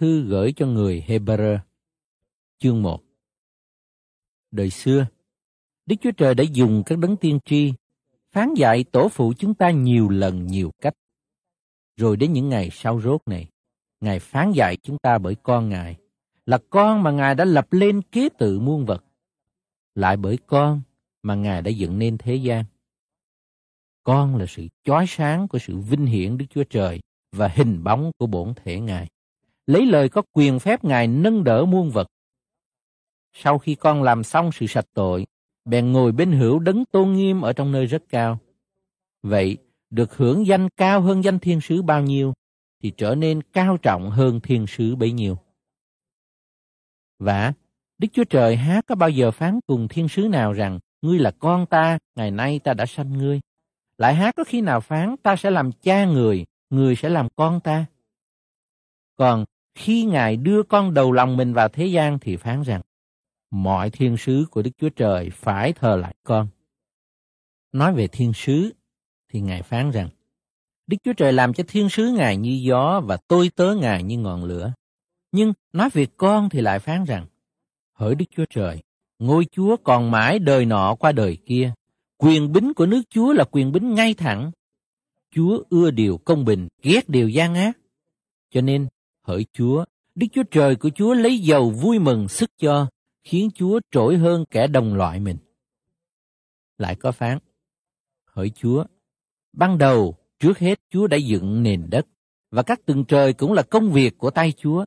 thư gửi cho người Hebrew. Chương 1 Đời xưa, Đức Chúa Trời đã dùng các đấng tiên tri phán dạy tổ phụ chúng ta nhiều lần nhiều cách. Rồi đến những ngày sau rốt này, Ngài phán dạy chúng ta bởi con Ngài, là con mà Ngài đã lập lên kế tự muôn vật, lại bởi con mà Ngài đã dựng nên thế gian. Con là sự chói sáng của sự vinh hiển Đức Chúa Trời và hình bóng của bổn thể Ngài. Lấy lời có quyền phép Ngài nâng đỡ muôn vật. Sau khi con làm xong sự sạch tội, bèn ngồi bên hữu đấng tôn nghiêm ở trong nơi rất cao. Vậy, được hưởng danh cao hơn danh thiên sứ bao nhiêu, thì trở nên cao trọng hơn thiên sứ bấy nhiêu. Và Đức Chúa Trời há có bao giờ phán cùng thiên sứ nào rằng, ngươi là con ta, ngày nay ta đã sanh ngươi. Lại há có khi nào phán, ta sẽ làm cha người, người sẽ làm con ta. Còn khi Ngài đưa con đầu lòng mình vào thế gian thì phán rằng, mọi thiên sứ của Đức Chúa Trời phải thờ lại con. Nói về thiên sứ, thì Ngài phán rằng, Đức Chúa Trời làm cho thiên sứ Ngài như gió và tôi tớ Ngài như ngọn lửa. Nhưng nói về con thì lại phán rằng, hỡi Đức Chúa Trời, ngôi Chúa còn mãi đời nọ qua đời kia. Quyền bính của nước Chúa là quyền bính ngay thẳng. Chúa ưa điều công bình, ghét điều gian ác. Cho nên, hỡi Chúa, Đức Chúa Trời của Chúa lấy dầu vui mừng sức cho, khiến Chúa trỗi hơn kẻ đồng loại mình. Lại có phán, hỡi Chúa, ban đầu trước hết Chúa đã dựng nền đất, và các tầng trời cũng là công việc của tay Chúa.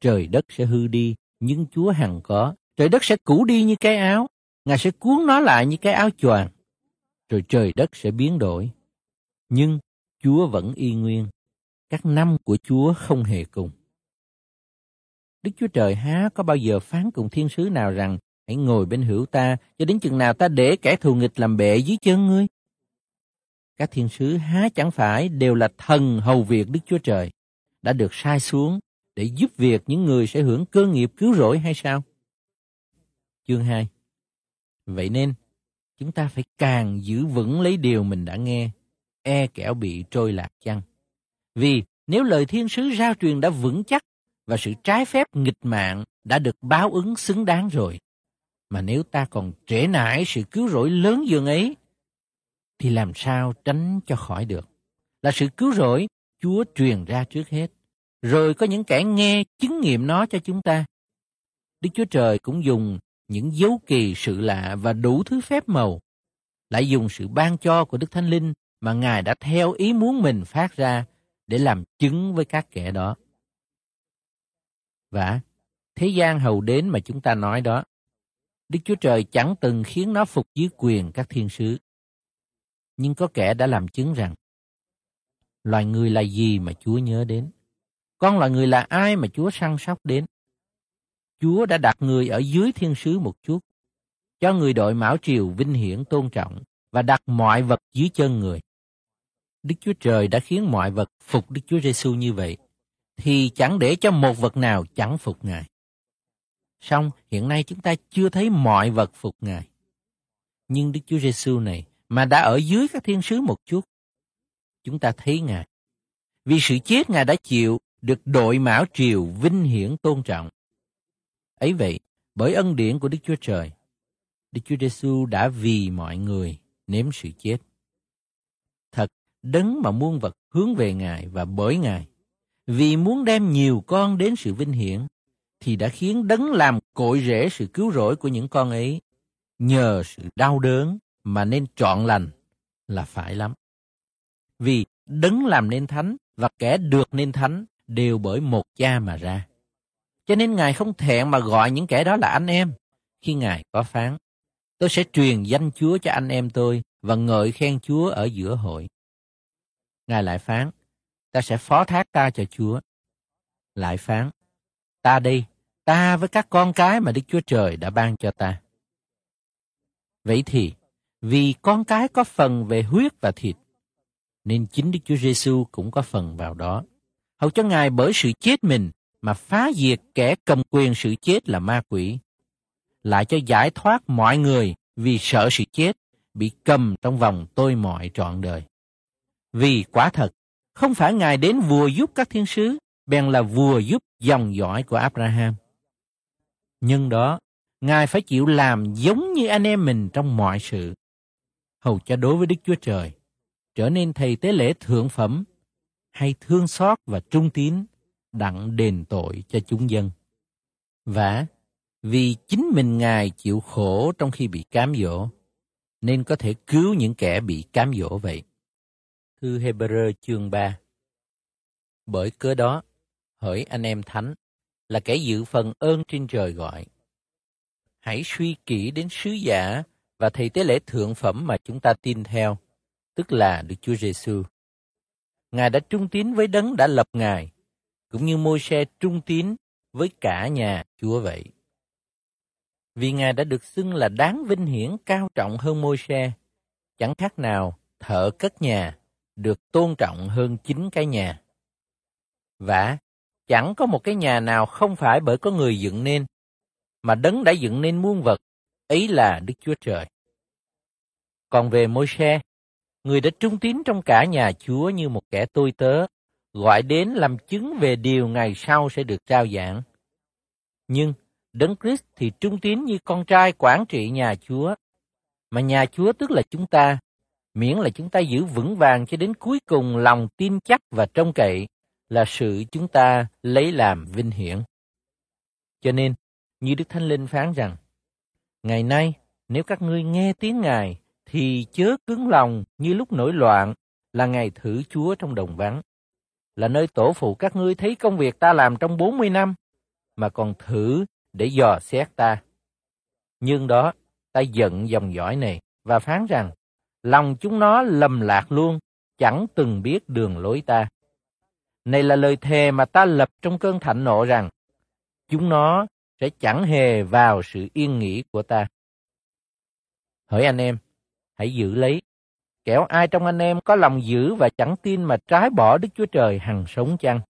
Trời đất sẽ hư đi, nhưng Chúa hằng có. Trời đất sẽ cũ đi như cái áo, Ngài sẽ cuốn nó lại như cái áo choàng. Rồi trời đất sẽ biến đổi. Nhưng Chúa vẫn y nguyên. Các năm của Chúa không hề cùng. Đức Chúa Trời há có bao giờ phán cùng thiên sứ nào rằng hãy ngồi bên hữu ta cho đến chừng nào ta để kẻ thù nghịch làm bệ dưới chân ngươi? Các thiên sứ há chẳng phải đều là thần hầu việc Đức Chúa Trời đã được sai xuống để giúp việc những người sẽ hưởng cơ nghiệp cứu rỗi hay sao? Chương 2 Vậy nên, chúng ta phải càng giữ vững lấy điều mình đã nghe, e kẻo bị trôi lạc chăng. Vì nếu lời thiên sứ giao truyền đã vững chắc và sự trái phép nghịch mạng đã được báo ứng xứng đáng rồi, mà nếu ta còn trễ nải sự cứu rỗi lớn dường ấy, thì làm sao tránh cho khỏi được? Là sự cứu rỗi Chúa truyền ra trước hết, rồi có những kẻ nghe chứng nghiệm nó cho chúng ta. Đức Chúa Trời cũng dùng những dấu kỳ sự lạ và đủ thứ phép màu, lại dùng sự ban cho của Đức Thánh Linh mà Ngài đã theo ý muốn mình phát ra để làm chứng với các kẻ đó. Và thế gian hầu đến mà chúng ta nói đó, Đức Chúa Trời chẳng từng khiến nó phục dưới quyền các thiên sứ. Nhưng có kẻ đã làm chứng rằng, loài người là gì mà Chúa nhớ đến? Con loài người là ai mà Chúa săn sóc đến? Chúa đã đặt người ở dưới thiên sứ một chút, cho người đội mão triều vinh hiển tôn trọng và đặt mọi vật dưới chân người. Đức Chúa Trời đã khiến mọi vật phục Đức Chúa Giêsu như vậy, thì chẳng để cho một vật nào chẳng phục Ngài. Song hiện nay chúng ta chưa thấy mọi vật phục Ngài. Nhưng Đức Chúa Giêsu này mà đã ở dưới các thiên sứ một chút, chúng ta thấy Ngài. Vì sự chết Ngài đã chịu được đội mão triều vinh hiển tôn trọng. Ấy vậy, bởi ân điển của Đức Chúa Trời, Đức Chúa Giêsu đã vì mọi người nếm sự chết. Đấng mà muôn vật hướng về Ngài và bởi Ngài, vì muốn đem nhiều con đến sự vinh hiển, thì đã khiến đấng làm cội rễ sự cứu rỗi của những con ấy, nhờ sự đau đớn mà nên trọn lành là phải lắm. Vì đấng làm nên thánh và kẻ được nên thánh đều bởi một cha mà ra. Cho nên Ngài không thẹn mà gọi những kẻ đó là anh em. Khi Ngài có phán, tôi sẽ truyền danh Chúa cho anh em tôi và ngợi khen Chúa ở giữa hội. Ngài lại phán, ta sẽ phó thác ta cho Chúa. Lại phán, ta đi, ta với các con cái mà Đức Chúa Trời đã ban cho ta. Vậy thì, vì con cái có phần về huyết và thịt, nên chính Đức Chúa Giêsu cũng có phần vào đó. Hầu cho Ngài bởi sự chết mình mà phá diệt kẻ cầm quyền sự chết là ma quỷ, lại cho giải thoát mọi người vì sợ sự chết, bị cầm trong vòng tôi mọi trọn đời. Vì quả thật, không phải Ngài đến vua giúp các thiên sứ, bèn là vua giúp dòng dõi của Abraham. Nhưng đó, Ngài phải chịu làm giống như anh em mình trong mọi sự. Hầu cho đối với Đức Chúa Trời, trở nên thầy tế lễ thượng phẩm, hay thương xót và trung tín, đặng đền tội cho chúng dân. Và vì chính mình Ngài chịu khổ trong khi bị cám dỗ, nên có thể cứu những kẻ bị cám dỗ vậy. Thư Hebrew chương 3 Bởi cớ đó, hỡi anh em thánh, là kẻ dự phần ơn trên trời gọi. Hãy suy kỹ đến sứ giả và thầy tế lễ thượng phẩm mà chúng ta tin theo, tức là Đức Chúa Giêsu. Ngài đã trung tín với đấng đã lập Ngài, cũng như môi xe trung tín với cả nhà Chúa vậy. Vì Ngài đã được xưng là đáng vinh hiển cao trọng hơn môi xe, chẳng khác nào thợ cất nhà được tôn trọng hơn chính cái nhà. Và chẳng có một cái nhà nào không phải bởi có người dựng nên, mà đấng đã dựng nên muôn vật, ấy là Đức Chúa Trời. Còn về môi xe, người đã trung tín trong cả nhà Chúa như một kẻ tôi tớ, gọi đến làm chứng về điều ngày sau sẽ được trao giảng. Nhưng Đấng Christ thì trung tín như con trai quản trị nhà Chúa, mà nhà Chúa tức là chúng ta, miễn là chúng ta giữ vững vàng cho đến cuối cùng lòng tin chắc và trông cậy là sự chúng ta lấy làm vinh hiển. Cho nên, như Đức Thánh Linh phán rằng, Ngày nay, nếu các ngươi nghe tiếng Ngài, thì chớ cứng lòng như lúc nổi loạn là ngày thử Chúa trong đồng vắng. Là nơi tổ phụ các ngươi thấy công việc ta làm trong 40 năm, mà còn thử để dò xét ta. Nhưng đó, ta giận dòng dõi này và phán rằng, lòng chúng nó lầm lạc luôn, chẳng từng biết đường lối ta. Này là lời thề mà ta lập trong cơn thạnh nộ rằng, chúng nó sẽ chẳng hề vào sự yên nghỉ của ta. Hỡi anh em, hãy giữ lấy, kẻo ai trong anh em có lòng giữ và chẳng tin mà trái bỏ Đức Chúa Trời hằng sống chăng.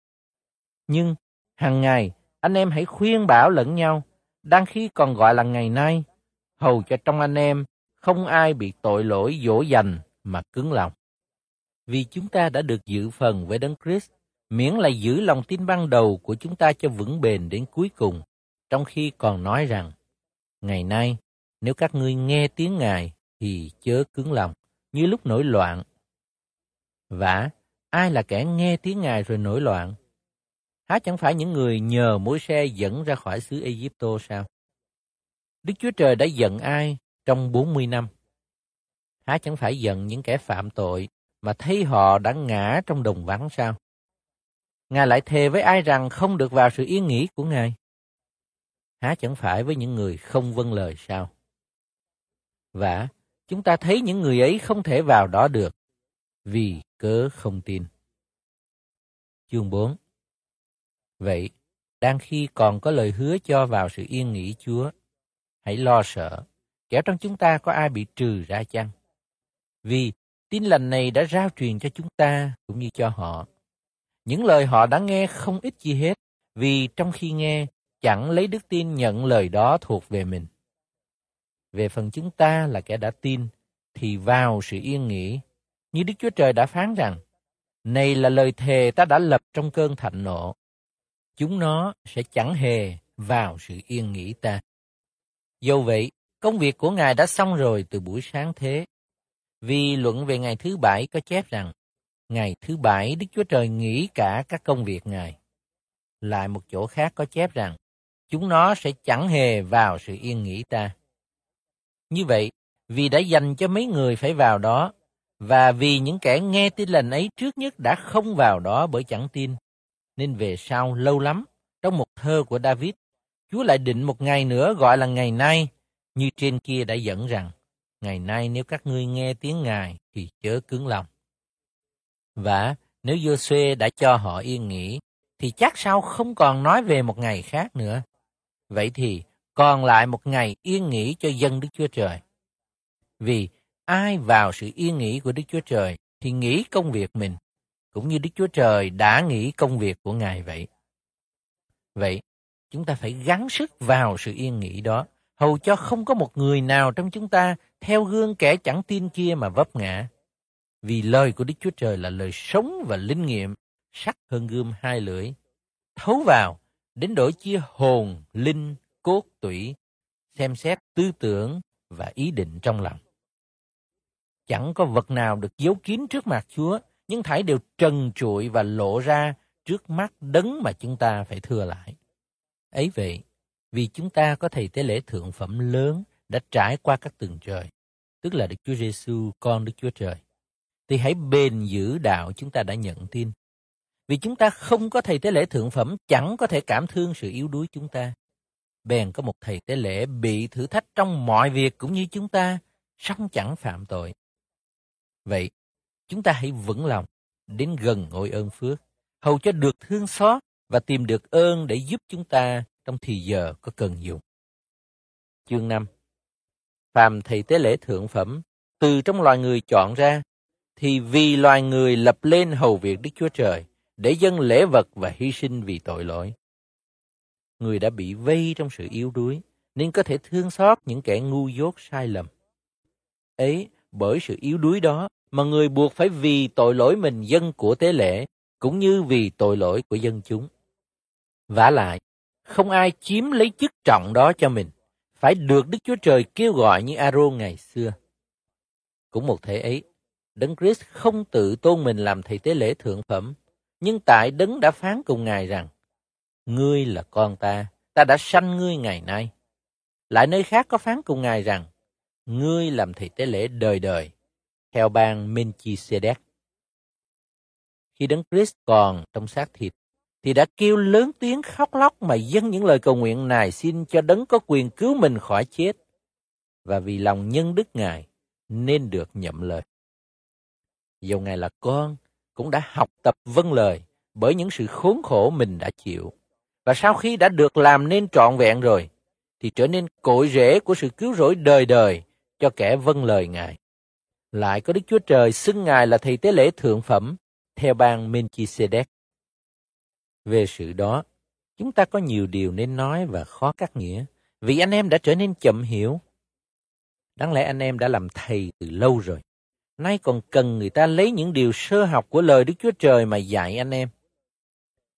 Nhưng, hàng ngày, anh em hãy khuyên bảo lẫn nhau, đang khi còn gọi là ngày nay, hầu cho trong anh em không ai bị tội lỗi dỗ dành mà cứng lòng. Vì chúng ta đã được dự phần với Đấng Christ, miễn là giữ lòng tin ban đầu của chúng ta cho vững bền đến cuối cùng, trong khi còn nói rằng, ngày nay, nếu các ngươi nghe tiếng Ngài, thì chớ cứng lòng, như lúc nổi loạn. vả ai là kẻ nghe tiếng Ngài rồi nổi loạn? Há chẳng phải những người nhờ mối xe dẫn ra khỏi xứ Egypto sao? Đức Chúa Trời đã giận ai trong 40 năm? Há chẳng phải giận những kẻ phạm tội mà thấy họ đã ngã trong đồng vắng sao? Ngài lại thề với ai rằng không được vào sự yên nghỉ của Ngài? Há chẳng phải với những người không vâng lời sao? Và chúng ta thấy những người ấy không thể vào đó được vì cớ không tin. Chương 4 Vậy, đang khi còn có lời hứa cho vào sự yên nghỉ Chúa, hãy lo sợ, kẻ trong chúng ta có ai bị trừ ra chăng? Vì tin lành này đã rao truyền cho chúng ta cũng như cho họ. Những lời họ đã nghe không ít chi hết, vì trong khi nghe, chẳng lấy đức tin nhận lời đó thuộc về mình. Về phần chúng ta là kẻ đã tin, thì vào sự yên nghỉ, như Đức Chúa Trời đã phán rằng, này là lời thề ta đã lập trong cơn thạnh nộ, chúng nó sẽ chẳng hề vào sự yên nghỉ ta. Dẫu vậy, công việc của Ngài đã xong rồi từ buổi sáng thế. Vì luận về ngày thứ bảy có chép rằng, ngày thứ bảy Đức Chúa Trời nghỉ cả các công việc Ngài. Lại một chỗ khác có chép rằng, chúng nó sẽ chẳng hề vào sự yên nghỉ ta. Như vậy, vì đã dành cho mấy người phải vào đó, và vì những kẻ nghe tin lành ấy trước nhất đã không vào đó bởi chẳng tin, nên về sau lâu lắm, trong một thơ của David, Chúa lại định một ngày nữa gọi là ngày nay, như trên kia đã dẫn rằng, ngày nay nếu các ngươi nghe tiếng Ngài thì chớ cứng lòng. Và nếu Joshua đã cho họ yên nghỉ, thì chắc sao không còn nói về một ngày khác nữa. Vậy thì còn lại một ngày yên nghỉ cho dân Đức Chúa Trời. Vì ai vào sự yên nghỉ của Đức Chúa Trời thì nghĩ công việc mình, cũng như Đức Chúa Trời đã nghĩ công việc của Ngài vậy. Vậy, chúng ta phải gắng sức vào sự yên nghỉ đó, hầu cho không có một người nào trong chúng ta theo gương kẻ chẳng tin kia mà vấp ngã. Vì lời của Đức Chúa Trời là lời sống và linh nghiệm, sắc hơn gươm hai lưỡi, thấu vào đến đổi chia hồn, linh, cốt, tủy, xem xét tư tưởng và ý định trong lòng. Chẳng có vật nào được giấu kín trước mặt Chúa, nhưng thảy đều trần trụi và lộ ra trước mắt đấng mà chúng ta phải thưa lại. Ấy vậy, vì chúng ta có thầy tế lễ thượng phẩm lớn đã trải qua các tầng trời, tức là Đức Chúa Giêsu con Đức Chúa Trời, thì hãy bền giữ đạo chúng ta đã nhận tin. Vì chúng ta không có thầy tế lễ thượng phẩm chẳng có thể cảm thương sự yếu đuối chúng ta. Bèn có một thầy tế lễ bị thử thách trong mọi việc cũng như chúng ta, song chẳng phạm tội. Vậy, chúng ta hãy vững lòng đến gần ngôi ơn phước, hầu cho được thương xót và tìm được ơn để giúp chúng ta trong thì giờ có cần dùng. Chương 5 Phàm thầy tế lễ thượng phẩm, từ trong loài người chọn ra, thì vì loài người lập lên hầu việc Đức Chúa Trời, để dâng lễ vật và hy sinh vì tội lỗi. Người đã bị vây trong sự yếu đuối, nên có thể thương xót những kẻ ngu dốt sai lầm. Ấy, bởi sự yếu đuối đó mà người buộc phải vì tội lỗi mình dân của tế lễ, cũng như vì tội lỗi của dân chúng. vả lại, không ai chiếm lấy chức trọng đó cho mình, phải được Đức Chúa Trời kêu gọi như Aaron ngày xưa. Cũng một thể ấy, Đấng Christ không tự tôn mình làm thầy tế lễ thượng phẩm, nhưng tại Đấng đã phán cùng Ngài rằng, Ngươi là con ta, ta đã sanh ngươi ngày nay. Lại nơi khác có phán cùng Ngài rằng, Ngươi làm thầy tế lễ đời đời, theo bang Melchizedek. Khi Đấng Christ còn trong xác thịt, thì đã kêu lớn tiếng khóc lóc mà dâng những lời cầu nguyện này xin cho đấng có quyền cứu mình khỏi chết. Và vì lòng nhân đức Ngài nên được nhậm lời. Dầu Ngài là con, cũng đã học tập vâng lời bởi những sự khốn khổ mình đã chịu. Và sau khi đã được làm nên trọn vẹn rồi, thì trở nên cội rễ của sự cứu rỗi đời đời cho kẻ vâng lời Ngài. Lại có Đức Chúa Trời xưng Ngài là thầy tế lễ thượng phẩm theo bang Melchizedek. Về sự đó, chúng ta có nhiều điều nên nói và khó cắt nghĩa, vì anh em đã trở nên chậm hiểu. Đáng lẽ anh em đã làm thầy từ lâu rồi. Nay còn cần người ta lấy những điều sơ học của lời Đức Chúa Trời mà dạy anh em.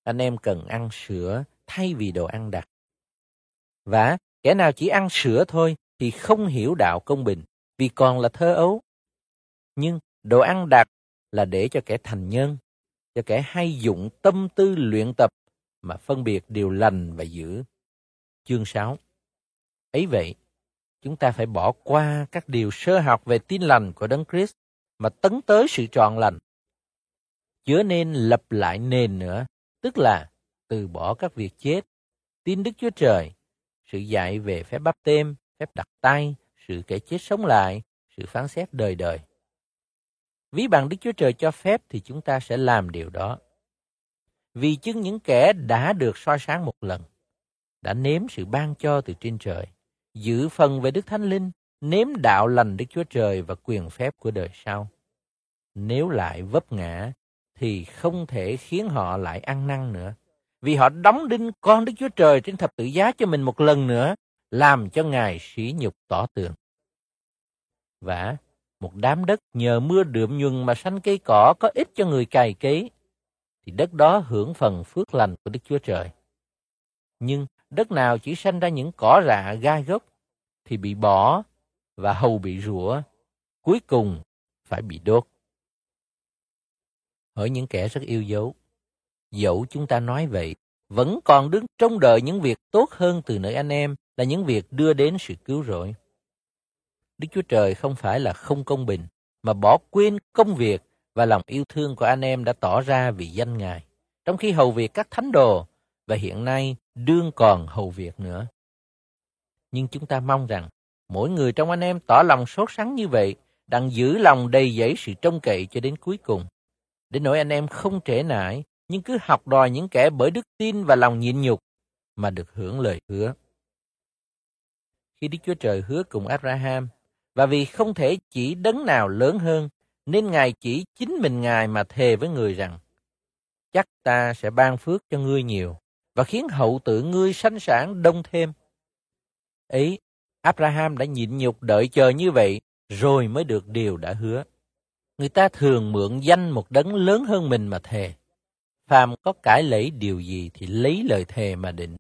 Anh em cần ăn sữa thay vì đồ ăn đặc. Và kẻ nào chỉ ăn sữa thôi thì không hiểu đạo công bình, vì còn là thơ ấu. Nhưng đồ ăn đặc là để cho kẻ thành nhân, cho kẻ hay dụng tâm tư luyện tập mà phân biệt điều lành và dữ. Chương 6 Ấy vậy, chúng ta phải bỏ qua các điều sơ học về tin lành của Đấng Christ mà tấn tới sự trọn lành. Chớ nên lập lại nền nữa, tức là từ bỏ các việc chết, tin Đức Chúa Trời, sự dạy về phép bắp tem, phép đặt tay, sự kẻ chết sống lại, sự phán xét đời đời. Ví bằng Đức Chúa Trời cho phép thì chúng ta sẽ làm điều đó. Vì chứng những kẻ đã được soi sáng một lần, đã nếm sự ban cho từ trên trời, giữ phần về Đức Thánh Linh, nếm đạo lành Đức Chúa Trời và quyền phép của đời sau. Nếu lại vấp ngã, thì không thể khiến họ lại ăn năn nữa. Vì họ đóng đinh con Đức Chúa Trời trên thập tự giá cho mình một lần nữa, làm cho Ngài sỉ nhục tỏ tường. Và một đám đất nhờ mưa đượm nhuần mà xanh cây cỏ có ích cho người cày cấy, thì đất đó hưởng phần phước lành của Đức Chúa Trời. Nhưng đất nào chỉ sanh ra những cỏ rạ gai gốc, thì bị bỏ và hầu bị rủa, cuối cùng phải bị đốt. Hỡi những kẻ rất yêu dấu, dẫu chúng ta nói vậy, vẫn còn đứng trông đợi những việc tốt hơn từ nơi anh em là những việc đưa đến sự cứu rỗi. Đức Chúa Trời không phải là không công bình, mà bỏ quên công việc và lòng yêu thương của anh em đã tỏ ra vì danh Ngài, trong khi hầu việc các thánh đồ và hiện nay đương còn hầu việc nữa. Nhưng chúng ta mong rằng mỗi người trong anh em tỏ lòng sốt sắng như vậy, đang giữ lòng đầy dẫy sự trông cậy cho đến cuối cùng. Đến nỗi anh em không trễ nải, nhưng cứ học đòi những kẻ bởi đức tin và lòng nhịn nhục mà được hưởng lời hứa. Khi Đức Chúa Trời hứa cùng Abraham, và vì không thể chỉ đấng nào lớn hơn, nên Ngài chỉ chính mình Ngài mà thề với người rằng, chắc ta sẽ ban phước cho ngươi nhiều, và khiến hậu tự ngươi sanh sản đông thêm. Ấy, Abraham đã nhịn nhục đợi chờ như vậy, rồi mới được điều đã hứa. Người ta thường mượn danh một đấng lớn hơn mình mà thề. phàm có cải lẫy điều gì thì lấy lời thề mà định.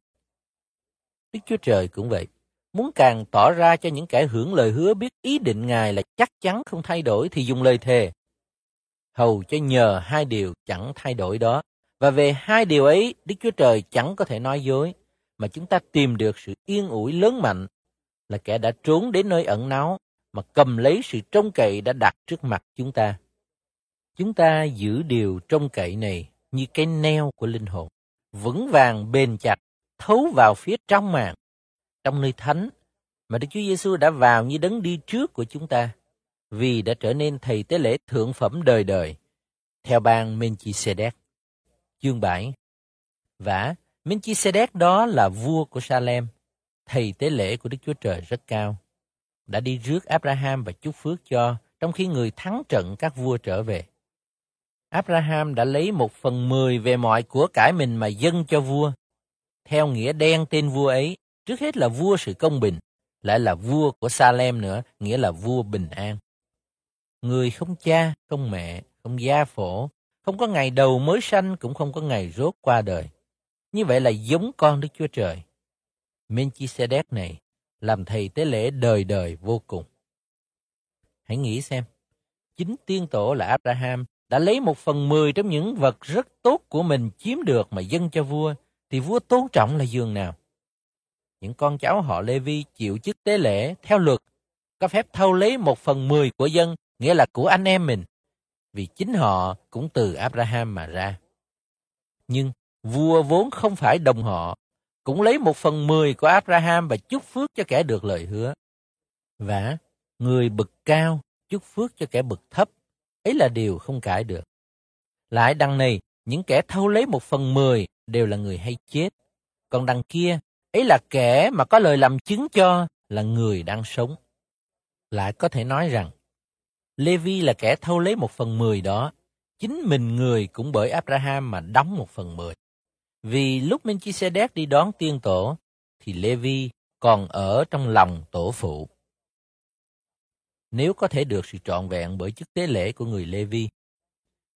Đức Chúa Trời cũng vậy, muốn càng tỏ ra cho những kẻ hưởng lời hứa biết ý định Ngài là chắc chắn không thay đổi thì dùng lời thề. Hầu cho nhờ hai điều chẳng thay đổi đó. Và về hai điều ấy, Đức Chúa Trời chẳng có thể nói dối, mà chúng ta tìm được sự yên ủi lớn mạnh là kẻ đã trốn đến nơi ẩn náu mà cầm lấy sự trông cậy đã đặt trước mặt chúng ta. Chúng ta giữ điều trông cậy này như cái neo của linh hồn, vững vàng bền chặt, thấu vào phía trong màng trong nơi thánh mà Đức Chúa Giêsu đã vào như đấng đi trước của chúng ta, vì đã trở nên thầy tế lễ thượng phẩm đời đời, theo ban Melchizedek. Chương 7 Vả, Melchizedek đó là vua của Salem, thầy tế lễ của Đức Chúa Trời rất cao, đã đi rước Abraham và chúc phước cho, trong khi người thắng trận các vua trở về. Abraham đã lấy một phần mười về mọi của cải mình mà dâng cho vua. Theo nghĩa đen tên vua ấy, trước hết là vua sự công bình, lại là vua của Salem nữa, nghĩa là vua bình an. Người không cha, không mẹ, không gia phổ, không có ngày đầu mới sanh cũng không có ngày rốt qua đời. Như vậy là giống con Đức Chúa Trời. Melchizedek này làm thầy tế lễ đời đời vô cùng. Hãy nghĩ xem, chính tiên tổ là Abraham đã lấy một phần mười trong những vật rất tốt của mình chiếm được mà dâng cho vua, thì vua tôn trọng là giường nào? Những con cháu họ Lê Vi chịu chức tế lễ theo luật, có phép thâu lấy một phần mười của dân, nghĩa là của anh em mình, vì chính họ cũng từ Abraham mà ra. Nhưng vua vốn không phải đồng họ, cũng lấy một phần mười của Abraham và chúc phước cho kẻ được lời hứa. Và người bực cao chúc phước cho kẻ bực thấp ấy là điều không cãi được. Lại đằng này, những kẻ thâu lấy một phần mười đều là người hay chết. Còn đằng kia, ấy là kẻ mà có lời làm chứng cho là người đang sống. Lại có thể nói rằng, Levi là kẻ thâu lấy một phần mười đó. Chính mình người cũng bởi Abraham mà đóng một phần mười. Vì lúc Melchizedek đi đón tiên tổ, thì Levi còn ở trong lòng tổ phụ nếu có thể được sự trọn vẹn bởi chức tế lễ của người Lê Vi.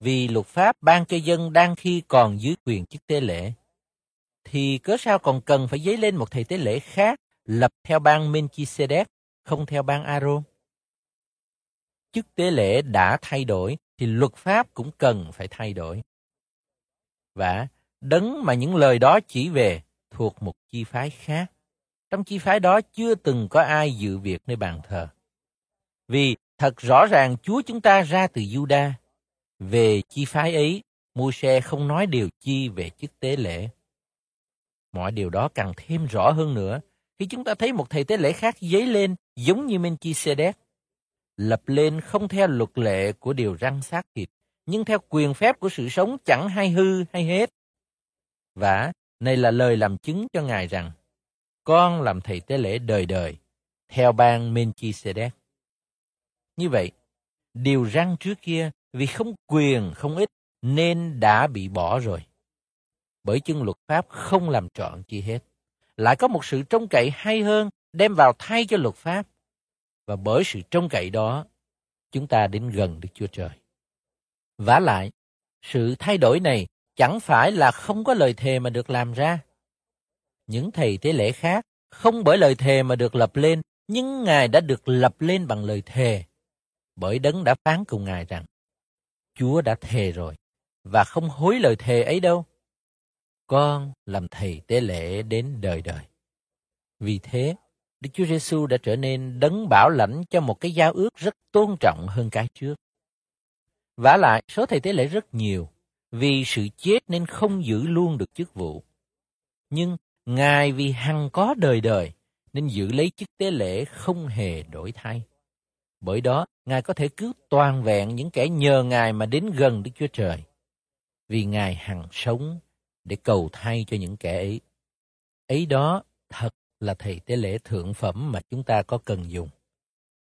Vì luật pháp ban cho dân đang khi còn dưới quyền chức tế lễ, thì cớ sao còn cần phải dấy lên một thầy tế lễ khác lập theo ban Melchizedek, không theo ban Aaron? Chức tế lễ đã thay đổi thì luật pháp cũng cần phải thay đổi. Và đấng mà những lời đó chỉ về thuộc một chi phái khác. Trong chi phái đó chưa từng có ai dự việc nơi bàn thờ. Vì thật rõ ràng Chúa chúng ta ra từ Juda. Về chi phái ấy, Môi-se không nói điều chi về chức tế lễ. Mọi điều đó càng thêm rõ hơn nữa khi chúng ta thấy một thầy tế lễ khác dấy lên giống như Melchizedek, lập lên không theo luật lệ của điều răng xác thịt, nhưng theo quyền phép của sự sống chẳng hay hư hay hết. Và này là lời làm chứng cho Ngài rằng, con làm thầy tế lễ đời đời, theo ban Melchizedek. Như vậy, điều răng trước kia vì không quyền không ít nên đã bị bỏ rồi. Bởi chân luật pháp không làm trọn chi hết. Lại có một sự trông cậy hay hơn đem vào thay cho luật pháp. Và bởi sự trông cậy đó, chúng ta đến gần Đức Chúa Trời. vả lại, sự thay đổi này chẳng phải là không có lời thề mà được làm ra. Những thầy tế lễ khác không bởi lời thề mà được lập lên, nhưng Ngài đã được lập lên bằng lời thề bởi đấng đã phán cùng Ngài rằng, Chúa đã thề rồi, và không hối lời thề ấy đâu. Con làm thầy tế lễ đến đời đời. Vì thế, Đức Chúa Giêsu đã trở nên đấng bảo lãnh cho một cái giao ước rất tôn trọng hơn cái trước. vả lại, số thầy tế lễ rất nhiều, vì sự chết nên không giữ luôn được chức vụ. Nhưng Ngài vì hằng có đời đời, nên giữ lấy chức tế lễ không hề đổi thay. Bởi đó, Ngài có thể cứu toàn vẹn những kẻ nhờ Ngài mà đến gần Đức Chúa Trời. Vì Ngài hằng sống để cầu thay cho những kẻ ấy. Ấy đó thật là thầy tế lễ thượng phẩm mà chúng ta có cần dùng.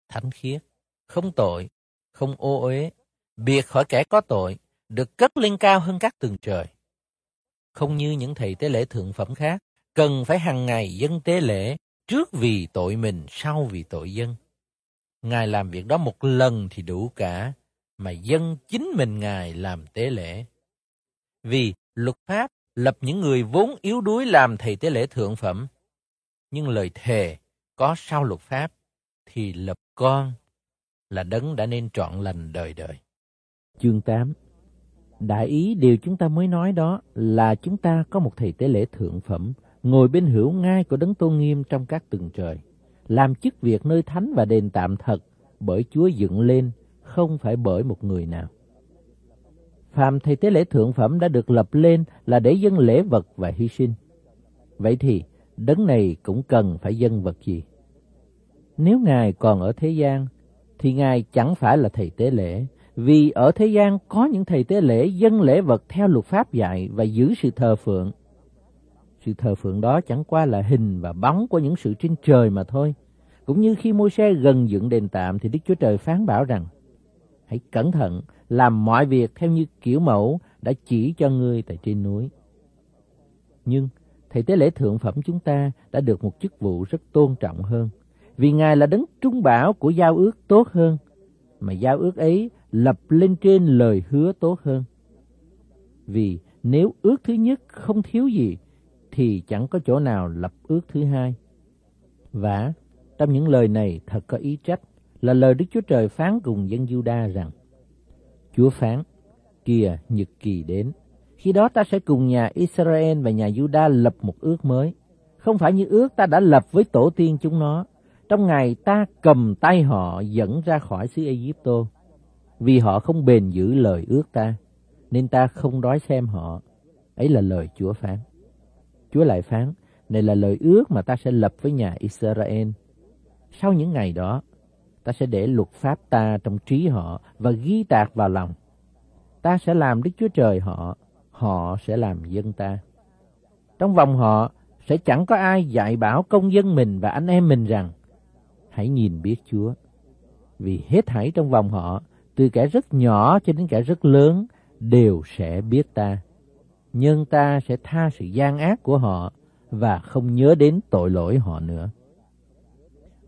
Thánh khiết, không tội, không ô uế, biệt khỏi kẻ có tội, được cất lên cao hơn các tường trời. Không như những thầy tế lễ thượng phẩm khác, cần phải hàng ngày dân tế lễ trước vì tội mình, sau vì tội dân. Ngài làm việc đó một lần thì đủ cả, mà dân chính mình Ngài làm tế lễ. Vì luật pháp lập những người vốn yếu đuối làm thầy tế lễ thượng phẩm. Nhưng lời thề có sau luật pháp thì lập con là đấng đã nên trọn lành đời đời. Chương 8 Đại ý điều chúng ta mới nói đó là chúng ta có một thầy tế lễ thượng phẩm ngồi bên hữu ngai của đấng tôn nghiêm trong các tầng trời, làm chức việc nơi thánh và đền tạm thật bởi Chúa dựng lên, không phải bởi một người nào. Phàm thầy tế lễ thượng phẩm đã được lập lên là để dâng lễ vật và hy sinh. Vậy thì, đấng này cũng cần phải dâng vật gì? Nếu Ngài còn ở thế gian, thì Ngài chẳng phải là thầy tế lễ, vì ở thế gian có những thầy tế lễ dâng lễ vật theo luật pháp dạy và giữ sự thờ phượng. Sự thờ phượng đó chẳng qua là hình và bóng của những sự trên trời mà thôi. Cũng như khi môi xe gần dựng đền tạm thì Đức Chúa Trời phán bảo rằng Hãy cẩn thận làm mọi việc theo như kiểu mẫu đã chỉ cho ngươi tại trên núi. Nhưng thầy tế lễ thượng phẩm chúng ta đã được một chức vụ rất tôn trọng hơn, vì Ngài là đấng trung bảo của giao ước tốt hơn, mà giao ước ấy lập lên trên lời hứa tốt hơn. Vì nếu ước thứ nhất không thiếu gì, thì chẳng có chỗ nào lập ước thứ hai. Và trong những lời này thật có ý trách là lời Đức Chúa Trời phán cùng dân Juda rằng Chúa phán, kìa nhật kỳ đến. Khi đó ta sẽ cùng nhà Israel và nhà Juda lập một ước mới. Không phải như ước ta đã lập với tổ tiên chúng nó. Trong ngày ta cầm tay họ dẫn ra khỏi xứ Egypto. Vì họ không bền giữ lời ước ta, nên ta không đói xem họ. Ấy là lời Chúa phán. Chúa lại phán, này là lời ước mà ta sẽ lập với nhà Israel. Sau những ngày đó, ta sẽ để luật pháp ta trong trí họ và ghi tạc vào lòng. Ta sẽ làm Đức Chúa Trời họ, họ sẽ làm dân ta. Trong vòng họ sẽ chẳng có ai dạy bảo công dân mình và anh em mình rằng hãy nhìn biết Chúa. Vì hết thảy trong vòng họ, từ kẻ rất nhỏ cho đến kẻ rất lớn, đều sẽ biết ta. Nhưng ta sẽ tha sự gian ác của họ và không nhớ đến tội lỗi họ nữa.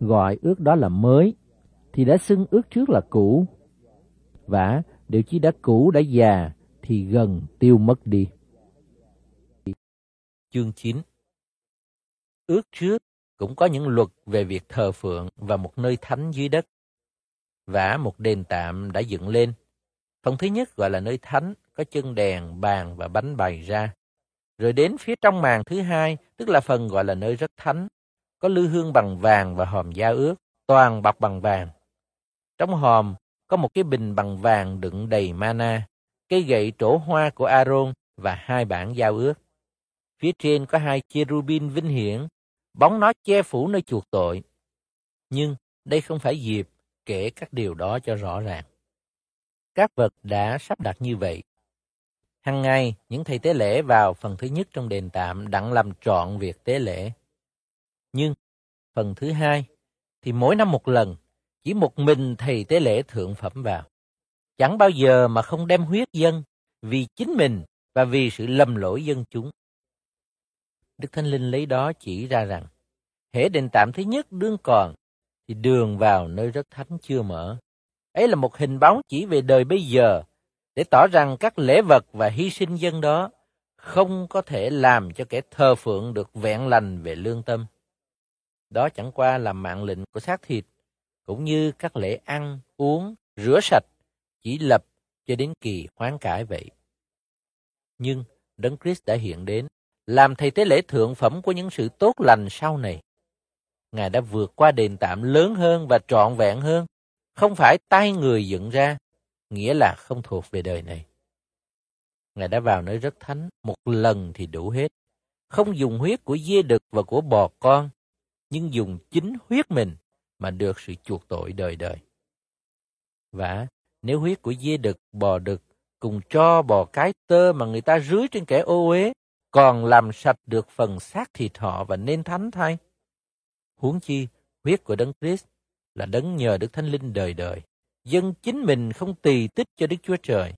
Gọi ước đó là mới thì đã xưng ước trước là cũ. Và điều chi đã cũ đã già thì gần tiêu mất đi. Chương 9 Ước trước cũng có những luật về việc thờ phượng và một nơi thánh dưới đất. Và một đền tạm đã dựng lên. Phần thứ nhất gọi là nơi thánh, có chân đèn, bàn và bánh bày ra. Rồi đến phía trong màn thứ hai, tức là phần gọi là nơi rất thánh, có lư hương bằng vàng và hòm gia ước, toàn bọc bằng vàng. Trong hòm có một cái bình bằng vàng đựng đầy mana, cây gậy trổ hoa của Aaron và hai bản giao ước. Phía trên có hai cherubin vinh hiển, bóng nó che phủ nơi chuộc tội. Nhưng đây không phải dịp kể các điều đó cho rõ ràng. Các vật đã sắp đặt như vậy. Hằng ngày, những thầy tế lễ vào phần thứ nhất trong đền tạm đặng làm trọn việc tế lễ. Nhưng phần thứ hai thì mỗi năm một lần chỉ một mình thầy tế lễ thượng phẩm vào. Chẳng bao giờ mà không đem huyết dân vì chính mình và vì sự lầm lỗi dân chúng. Đức Thánh Linh lấy đó chỉ ra rằng, hễ đền tạm thứ nhất đương còn, thì đường vào nơi rất thánh chưa mở. Ấy là một hình bóng chỉ về đời bây giờ, để tỏ rằng các lễ vật và hy sinh dân đó không có thể làm cho kẻ thờ phượng được vẹn lành về lương tâm. Đó chẳng qua là mạng lệnh của xác thịt cũng như các lễ ăn, uống, rửa sạch, chỉ lập cho đến kỳ hoán cải vậy. Nhưng Đấng Christ đã hiện đến, làm thầy tế lễ thượng phẩm của những sự tốt lành sau này. Ngài đã vượt qua đền tạm lớn hơn và trọn vẹn hơn, không phải tay người dựng ra, nghĩa là không thuộc về đời này. Ngài đã vào nơi rất thánh, một lần thì đủ hết. Không dùng huyết của dê đực và của bò con, nhưng dùng chính huyết mình mà được sự chuộc tội đời đời. Và nếu huyết của dê đực, bò đực cùng cho bò cái tơ mà người ta rưới trên kẻ ô uế còn làm sạch được phần xác thịt họ và nên thánh thay. Huống chi, huyết của Đấng Christ là đấng nhờ Đức Thánh Linh đời đời. Dân chính mình không tỳ tích cho Đức Chúa Trời,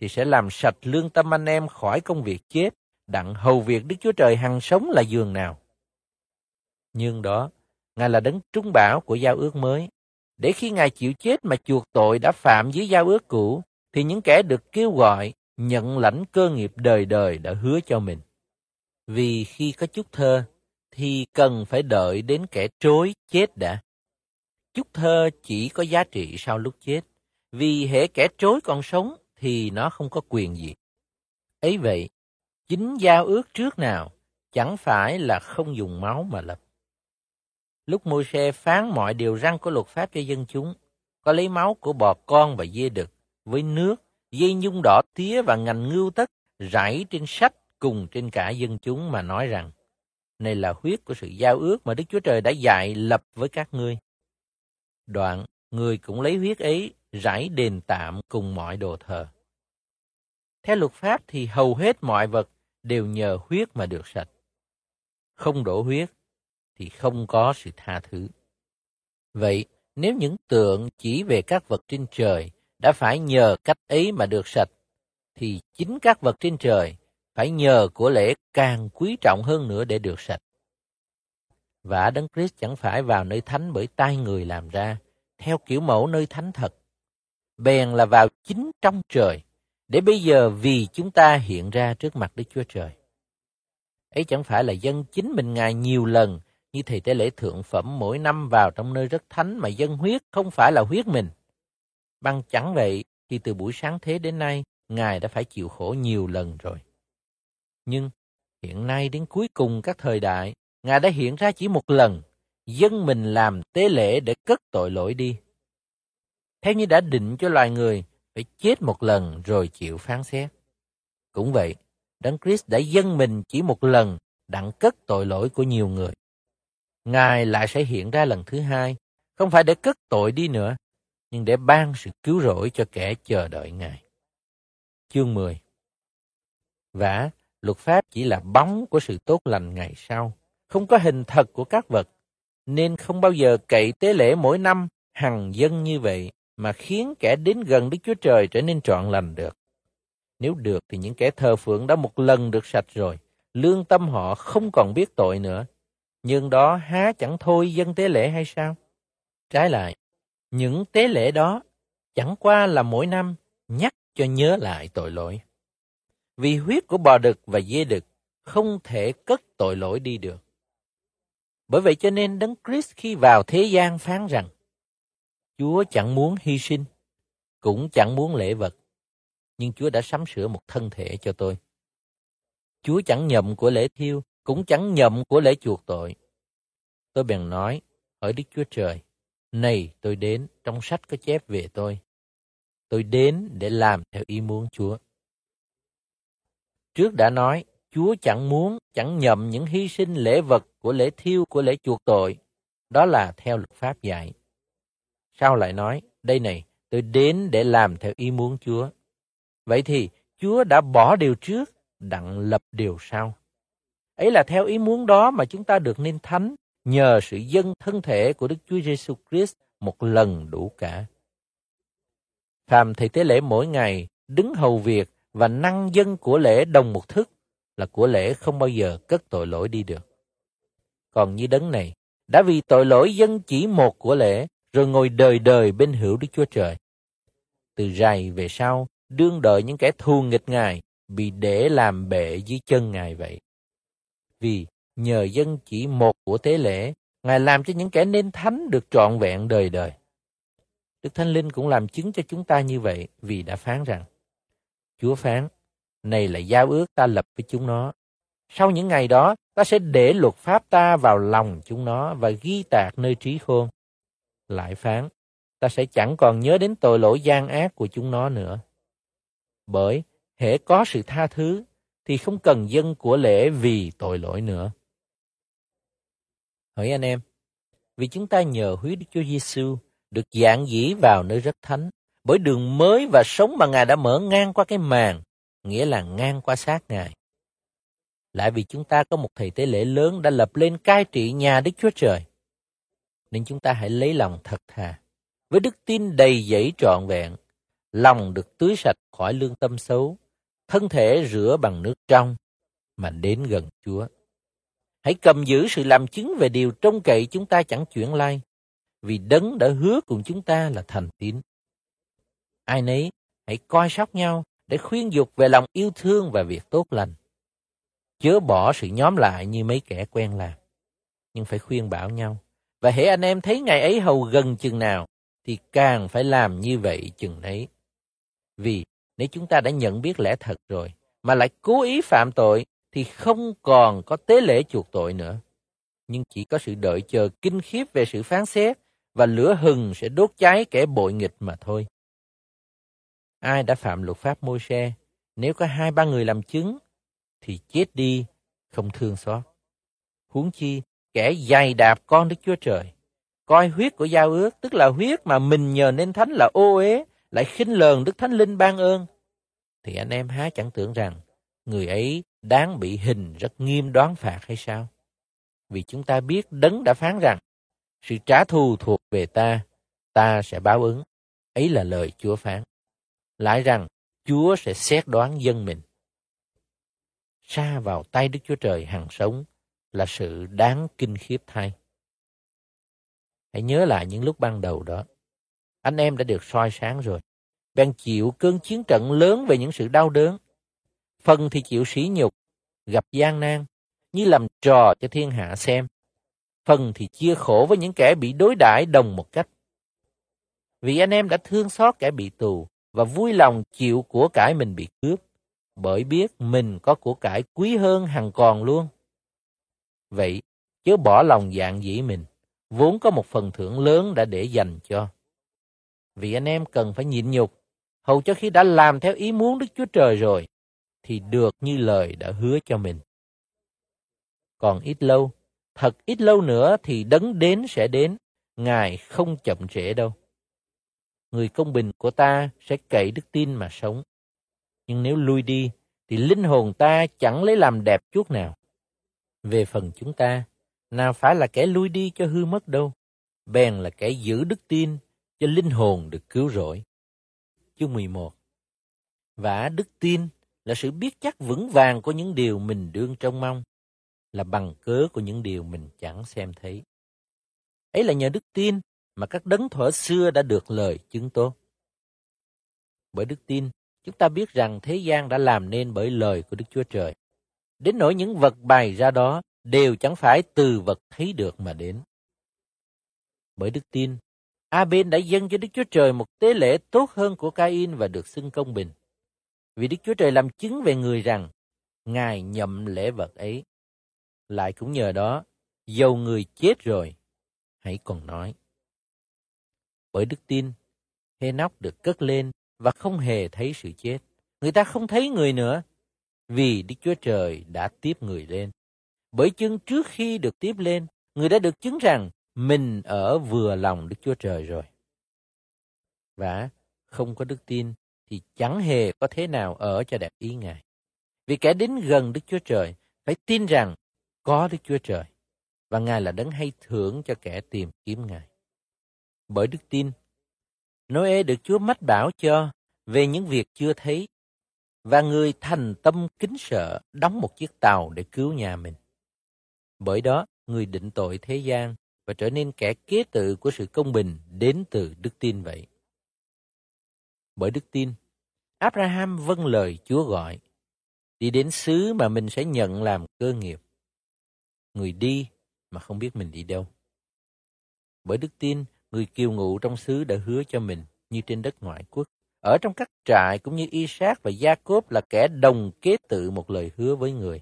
thì sẽ làm sạch lương tâm anh em khỏi công việc chết, đặng hầu việc Đức Chúa Trời hằng sống là giường nào. Nhưng đó Ngài là đấng trung bảo của giao ước mới. Để khi Ngài chịu chết mà chuộc tội đã phạm dưới giao ước cũ, thì những kẻ được kêu gọi nhận lãnh cơ nghiệp đời đời đã hứa cho mình. Vì khi có chút thơ, thì cần phải đợi đến kẻ trối chết đã. Chút thơ chỉ có giá trị sau lúc chết, vì hệ kẻ trối còn sống thì nó không có quyền gì. Ấy vậy, chính giao ước trước nào chẳng phải là không dùng máu mà lập. Lúc Môi-se phán mọi điều răn của luật pháp cho dân chúng, có lấy máu của bò con và dê đực với nước, dây nhung đỏ tía và ngành ngưu tất rải trên sách cùng trên cả dân chúng mà nói rằng, này là huyết của sự giao ước mà Đức Chúa Trời đã dạy lập với các ngươi. Đoạn, người cũng lấy huyết ấy rải đền tạm cùng mọi đồ thờ. Theo luật pháp thì hầu hết mọi vật đều nhờ huyết mà được sạch. Không đổ huyết thì không có sự tha thứ. Vậy, nếu những tượng chỉ về các vật trên trời đã phải nhờ cách ấy mà được sạch, thì chính các vật trên trời phải nhờ của lễ càng quý trọng hơn nữa để được sạch. Và Đấng Christ chẳng phải vào nơi thánh bởi tay người làm ra, theo kiểu mẫu nơi thánh thật. Bèn là vào chính trong trời, để bây giờ vì chúng ta hiện ra trước mặt Đức Chúa Trời. Ấy chẳng phải là dân chính mình Ngài nhiều lần như thầy tế lễ thượng phẩm mỗi năm vào trong nơi rất thánh mà dân huyết không phải là huyết mình. Bằng chẳng vậy thì từ buổi sáng thế đến nay, Ngài đã phải chịu khổ nhiều lần rồi. Nhưng hiện nay đến cuối cùng các thời đại, Ngài đã hiện ra chỉ một lần, dân mình làm tế lễ để cất tội lỗi đi. Theo như đã định cho loài người, phải chết một lần rồi chịu phán xét. Cũng vậy, Đấng Christ đã dân mình chỉ một lần đặng cất tội lỗi của nhiều người. Ngài lại sẽ hiện ra lần thứ hai, không phải để cất tội đi nữa, nhưng để ban sự cứu rỗi cho kẻ chờ đợi Ngài. Chương 10 Vả, luật pháp chỉ là bóng của sự tốt lành ngày sau, không có hình thật của các vật, nên không bao giờ cậy tế lễ mỗi năm hằng dân như vậy mà khiến kẻ đến gần Đức Chúa Trời trở nên trọn lành được. Nếu được thì những kẻ thờ phượng đã một lần được sạch rồi, lương tâm họ không còn biết tội nữa. Nhưng đó há chẳng thôi dân tế lễ hay sao? Trái lại, những tế lễ đó chẳng qua là mỗi năm nhắc cho nhớ lại tội lỗi. Vì huyết của bò đực và dê đực không thể cất tội lỗi đi được. Bởi vậy cho nên Đấng Christ khi vào thế gian phán rằng Chúa chẳng muốn hy sinh, cũng chẳng muốn lễ vật, nhưng Chúa đã sắm sửa một thân thể cho tôi. Chúa chẳng nhậm của lễ thiêu, cũng chẳng nhậm của lễ chuộc tội. Tôi bèn nói, ở Đức Chúa Trời, này tôi đến, trong sách có chép về tôi. Tôi đến để làm theo ý muốn Chúa. Trước đã nói, Chúa chẳng muốn, chẳng nhậm những hy sinh lễ vật của lễ thiêu, của lễ chuộc tội. Đó là theo luật pháp dạy. Sao lại nói, đây này, tôi đến để làm theo ý muốn Chúa. Vậy thì, Chúa đã bỏ điều trước, đặng lập điều sau. Ấy là theo ý muốn đó mà chúng ta được nên thánh, nhờ sự dân thân thể của Đức Chúa Giêsu Christ một lần đủ cả. Phàm thầy tế lễ mỗi ngày đứng hầu việc và năng dân của lễ đồng một thức là của lễ không bao giờ cất tội lỗi đi được. Còn như đấng này, đã vì tội lỗi dân chỉ một của lễ, rồi ngồi đời đời bên hữu Đức Chúa Trời. Từ rày về sau, đương đợi những kẻ thù nghịch Ngài, bị để làm bệ dưới chân Ngài vậy. Vì nhờ dân chỉ một của tế lễ, Ngài làm cho những kẻ nên thánh được trọn vẹn đời đời. Đức Thánh Linh cũng làm chứng cho chúng ta như vậy vì đã phán rằng, Chúa phán, này là giao ước ta lập với chúng nó. Sau những ngày đó, ta sẽ để luật pháp ta vào lòng chúng nó và ghi tạc nơi trí khôn. Lại phán, ta sẽ chẳng còn nhớ đến tội lỗi gian ác của chúng nó nữa. Bởi, hễ có sự tha thứ, thì không cần dân của lễ vì tội lỗi nữa. Hỏi anh em, vì chúng ta nhờ huyết Đức Chúa Giêsu được dạng dĩ vào nơi rất thánh, bởi đường mới và sống mà Ngài đã mở ngang qua cái màn, nghĩa là ngang qua xác Ngài. Lại vì chúng ta có một thầy tế lễ lớn đã lập lên cai trị nhà Đức Chúa Trời. Nên chúng ta hãy lấy lòng thật thà, với đức tin đầy dẫy trọn vẹn, lòng được tưới sạch khỏi lương tâm xấu, thân thể rửa bằng nước trong, mà đến gần Chúa. Hãy cầm giữ sự làm chứng về điều trông cậy chúng ta chẳng chuyển lai, vì đấng đã hứa cùng chúng ta là thành tín. Ai nấy, hãy coi sóc nhau để khuyên dục về lòng yêu thương và việc tốt lành. Chớ bỏ sự nhóm lại như mấy kẻ quen làm, nhưng phải khuyên bảo nhau. Và hễ anh em thấy ngày ấy hầu gần chừng nào, thì càng phải làm như vậy chừng ấy. Vì nếu chúng ta đã nhận biết lẽ thật rồi, mà lại cố ý phạm tội, thì không còn có tế lễ chuộc tội nữa. Nhưng chỉ có sự đợi chờ kinh khiếp về sự phán xét, và lửa hừng sẽ đốt cháy kẻ bội nghịch mà thôi. Ai đã phạm luật pháp môi xe, nếu có hai ba người làm chứng, thì chết đi, không thương xót. Huống chi, kẻ dày đạp con Đức Chúa Trời, coi huyết của giao ước, tức là huyết mà mình nhờ nên thánh là ô uế, lại khinh lờn Đức Thánh Linh ban ơn, thì anh em há chẳng tưởng rằng người ấy đáng bị hình rất nghiêm đoán phạt hay sao? Vì chúng ta biết đấng đã phán rằng sự trả thù thuộc về ta, ta sẽ báo ứng. Ấy là lời Chúa phán. Lại rằng Chúa sẽ xét đoán dân mình. Xa vào tay Đức Chúa Trời hằng sống là sự đáng kinh khiếp thay. Hãy nhớ lại những lúc ban đầu đó. Anh em đã được soi sáng rồi. Bèn chịu cơn chiến trận lớn về những sự đau đớn. Phần thì chịu sỉ nhục, gặp gian nan, như làm trò cho thiên hạ xem phần thì chia khổ với những kẻ bị đối đãi đồng một cách. Vì anh em đã thương xót kẻ bị tù và vui lòng chịu của cải mình bị cướp, bởi biết mình có của cải quý hơn hằng còn luôn. Vậy, chớ bỏ lòng dạng dĩ mình, vốn có một phần thưởng lớn đã để dành cho. Vì anh em cần phải nhịn nhục, hầu cho khi đã làm theo ý muốn Đức Chúa Trời rồi, thì được như lời đã hứa cho mình. Còn ít lâu, Thật ít lâu nữa thì đấng đến sẽ đến, Ngài không chậm trễ đâu. Người công bình của ta sẽ cậy đức tin mà sống. Nhưng nếu lui đi, thì linh hồn ta chẳng lấy làm đẹp chút nào. Về phần chúng ta, nào phải là kẻ lui đi cho hư mất đâu, bèn là kẻ giữ đức tin cho linh hồn được cứu rỗi. Chương 11 Và đức tin là sự biết chắc vững vàng của những điều mình đương trông mong, là bằng cớ của những điều mình chẳng xem thấy. Ấy là nhờ đức tin mà các đấng thuở xưa đã được lời chứng tốt. Bởi đức tin, chúng ta biết rằng thế gian đã làm nên bởi lời của Đức Chúa Trời. Đến nỗi những vật bày ra đó đều chẳng phải từ vật thấy được mà đến. Bởi đức tin, A-bên đã dâng cho Đức Chúa Trời một tế lễ tốt hơn của Cain và được xưng công bình. Vì Đức Chúa Trời làm chứng về người rằng Ngài nhậm lễ vật ấy lại cũng nhờ đó, dầu người chết rồi, hãy còn nói. Bởi đức tin, Hê-nóc được cất lên và không hề thấy sự chết. Người ta không thấy người nữa, vì Đức Chúa Trời đã tiếp người lên. Bởi chưng trước khi được tiếp lên, người đã được chứng rằng mình ở vừa lòng Đức Chúa Trời rồi. Và không có đức tin thì chẳng hề có thế nào ở cho đẹp ý Ngài. Vì kẻ đến gần Đức Chúa Trời phải tin rằng có Đức Chúa Trời và Ngài là đấng hay thưởng cho kẻ tìm kiếm Ngài. Bởi đức tin, Noe được Chúa mách bảo cho về những việc chưa thấy và người thành tâm kính sợ đóng một chiếc tàu để cứu nhà mình. Bởi đó, người định tội thế gian và trở nên kẻ kế tự của sự công bình đến từ đức tin vậy. Bởi đức tin, Abraham vâng lời Chúa gọi, đi đến xứ mà mình sẽ nhận làm cơ nghiệp người đi mà không biết mình đi đâu. Bởi đức tin, người kiều ngụ trong xứ đã hứa cho mình như trên đất ngoại quốc. Ở trong các trại cũng như Isaac và Jacob là kẻ đồng kế tự một lời hứa với người.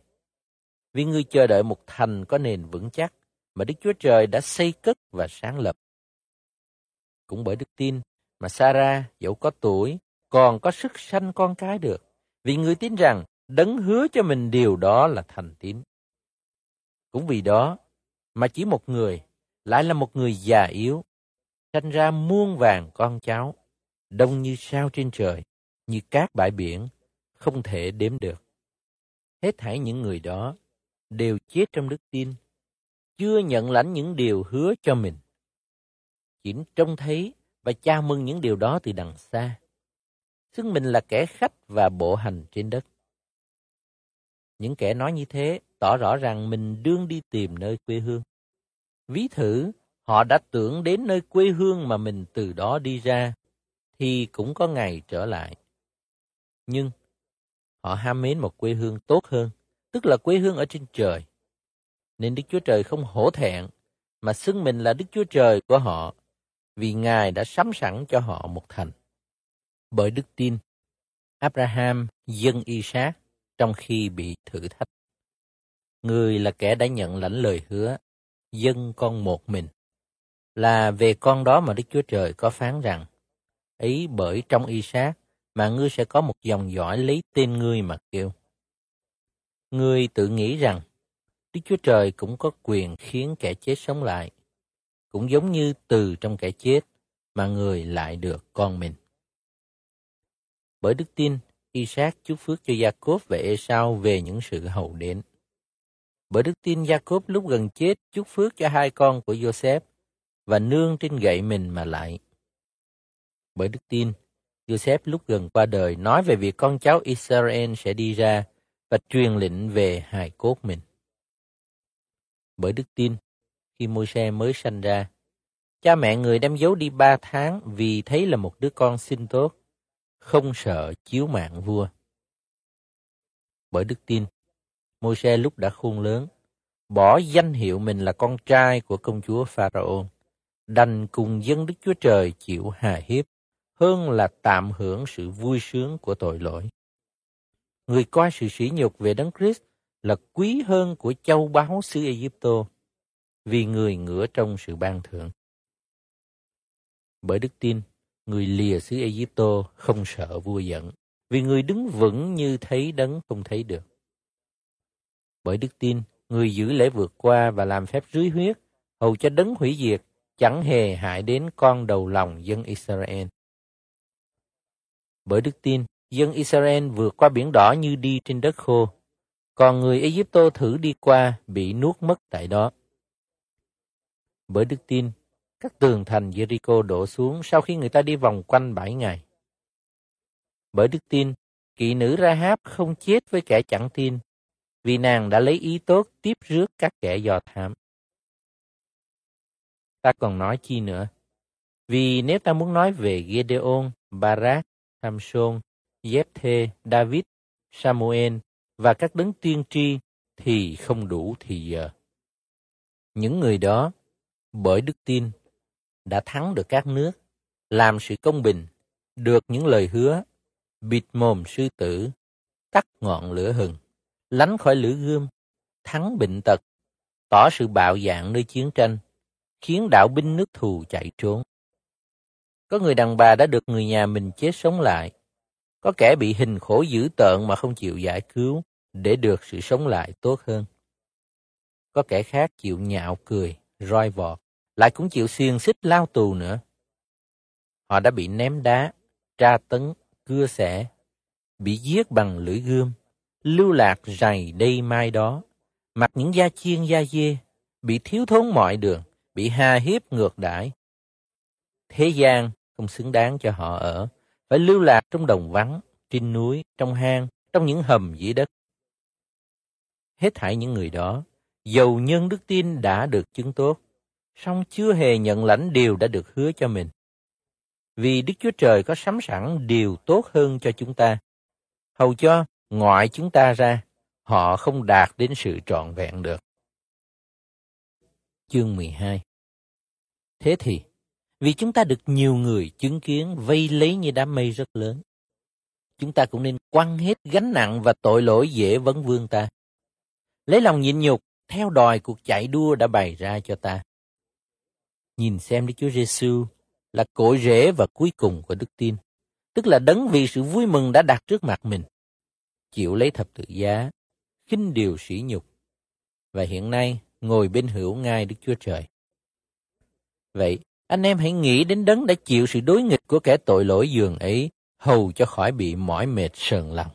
Vì người chờ đợi một thành có nền vững chắc mà Đức Chúa Trời đã xây cất và sáng lập. Cũng bởi đức tin mà Sarah dẫu có tuổi còn có sức sanh con cái được. Vì người tin rằng đấng hứa cho mình điều đó là thành tín. Cũng vì đó mà chỉ một người, lại là một người già yếu, sanh ra muôn vàng con cháu, đông như sao trên trời, như cát bãi biển, không thể đếm được. Hết thảy những người đó đều chết trong đức tin, chưa nhận lãnh những điều hứa cho mình. Chỉ trông thấy và chào mừng những điều đó từ đằng xa. Xưng mình là kẻ khách và bộ hành trên đất. Những kẻ nói như thế tỏ rõ rằng mình đương đi tìm nơi quê hương. Ví thử, họ đã tưởng đến nơi quê hương mà mình từ đó đi ra, thì cũng có ngày trở lại. Nhưng họ ham mến một quê hương tốt hơn, tức là quê hương ở trên trời. Nên Đức Chúa Trời không hổ thẹn mà xưng mình là Đức Chúa Trời của họ vì Ngài đã sắm sẵn cho họ một thành. Bởi đức tin, Abraham dân Isaac trong khi bị thử thách. Người là kẻ đã nhận lãnh lời hứa, dân con một mình. Là về con đó mà Đức Chúa Trời có phán rằng, ấy bởi trong Isaac mà ngươi sẽ có một dòng dõi lấy tên ngươi mà kêu. Ngươi tự nghĩ rằng Đức Chúa Trời cũng có quyền khiến kẻ chết sống lại, cũng giống như từ trong kẻ chết mà người lại được con mình. Bởi đức tin, Isaac chúc phước cho Jacob và Esau về những sự hậu đến. Bởi đức tin Jacob lúc gần chết chúc phước cho hai con của Joseph và nương trên gậy mình mà lại. Bởi đức tin, Joseph lúc gần qua đời nói về việc con cháu Israel sẽ đi ra và truyền lệnh về hài cốt mình. Bởi đức tin, khi Môi-se mới sanh ra, cha mẹ người đem giấu đi ba tháng vì thấy là một đứa con xinh tốt, không sợ chiếu mạng vua. Bởi đức tin, Môi-se lúc đã khôn lớn, bỏ danh hiệu mình là con trai của công chúa Pharaoh, đành cùng dân Đức Chúa Trời chịu hà hiếp hơn là tạm hưởng sự vui sướng của tội lỗi. Người coi sự sỉ nhục về Đấng Christ là quý hơn của châu báu xứ Egypto, vì người ngửa trong sự ban thưởng. Bởi đức tin, người lìa xứ Egypto không sợ vua giận, vì người đứng vững như thấy đấng không thấy được. Bởi đức tin, người giữ lễ vượt qua và làm phép rưới huyết, hầu cho đấng hủy diệt, chẳng hề hại đến con đầu lòng dân Israel. Bởi đức tin, dân Israel vượt qua biển đỏ như đi trên đất khô, còn người Egypto thử đi qua bị nuốt mất tại đó. Bởi đức tin, các tường thành Jericho đổ xuống sau khi người ta đi vòng quanh bảy ngày. Bởi đức tin, kỵ nữ Rahab không chết với kẻ chẳng tin, vì nàng đã lấy ý tốt tiếp rước các kẻ dò thám. Ta còn nói chi nữa? Vì nếu ta muốn nói về Gedeon, Barak, Samson, Jephthê, David, Samuel và các đấng tiên tri thì không đủ thì giờ. Những người đó, bởi đức tin, đã thắng được các nước, làm sự công bình, được những lời hứa, bịt mồm sư tử, tắt ngọn lửa hừng, lánh khỏi lửa gươm, thắng bệnh tật, tỏ sự bạo dạn nơi chiến tranh, khiến đạo binh nước thù chạy trốn. Có người đàn bà đã được người nhà mình chết sống lại, có kẻ bị hình khổ dữ tợn mà không chịu giải cứu để được sự sống lại tốt hơn. Có kẻ khác chịu nhạo cười, roi vọt, lại cũng chịu xiên xích lao tù nữa. Họ đã bị ném đá, tra tấn, cưa xẻ, bị giết bằng lưỡi gươm, lưu lạc rày đây mai đó, mặc những da chiên da dê, bị thiếu thốn mọi đường, bị hà hiếp ngược đãi. Thế gian không xứng đáng cho họ ở, phải lưu lạc trong đồng vắng, trên núi, trong hang, trong những hầm dưới đất. Hết thảy những người đó, dầu nhân đức tin đã được chứng tốt, song chưa hề nhận lãnh điều đã được hứa cho mình. Vì Đức Chúa Trời có sắm sẵn điều tốt hơn cho chúng ta. Hầu cho, ngoại chúng ta ra, họ không đạt đến sự trọn vẹn được. Chương 12 Thế thì, vì chúng ta được nhiều người chứng kiến vây lấy như đám mây rất lớn, chúng ta cũng nên quăng hết gánh nặng và tội lỗi dễ vấn vương ta. Lấy lòng nhịn nhục, theo đòi cuộc chạy đua đã bày ra cho ta nhìn xem Đức Chúa Giêsu là cội rễ và cuối cùng của đức tin, tức là đấng vì sự vui mừng đã đặt trước mặt mình, chịu lấy thập tự giá, khinh điều sỉ nhục, và hiện nay ngồi bên hữu ngai Đức Chúa Trời. Vậy, anh em hãy nghĩ đến đấng đã chịu sự đối nghịch của kẻ tội lỗi dường ấy, hầu cho khỏi bị mỏi mệt sờn lòng.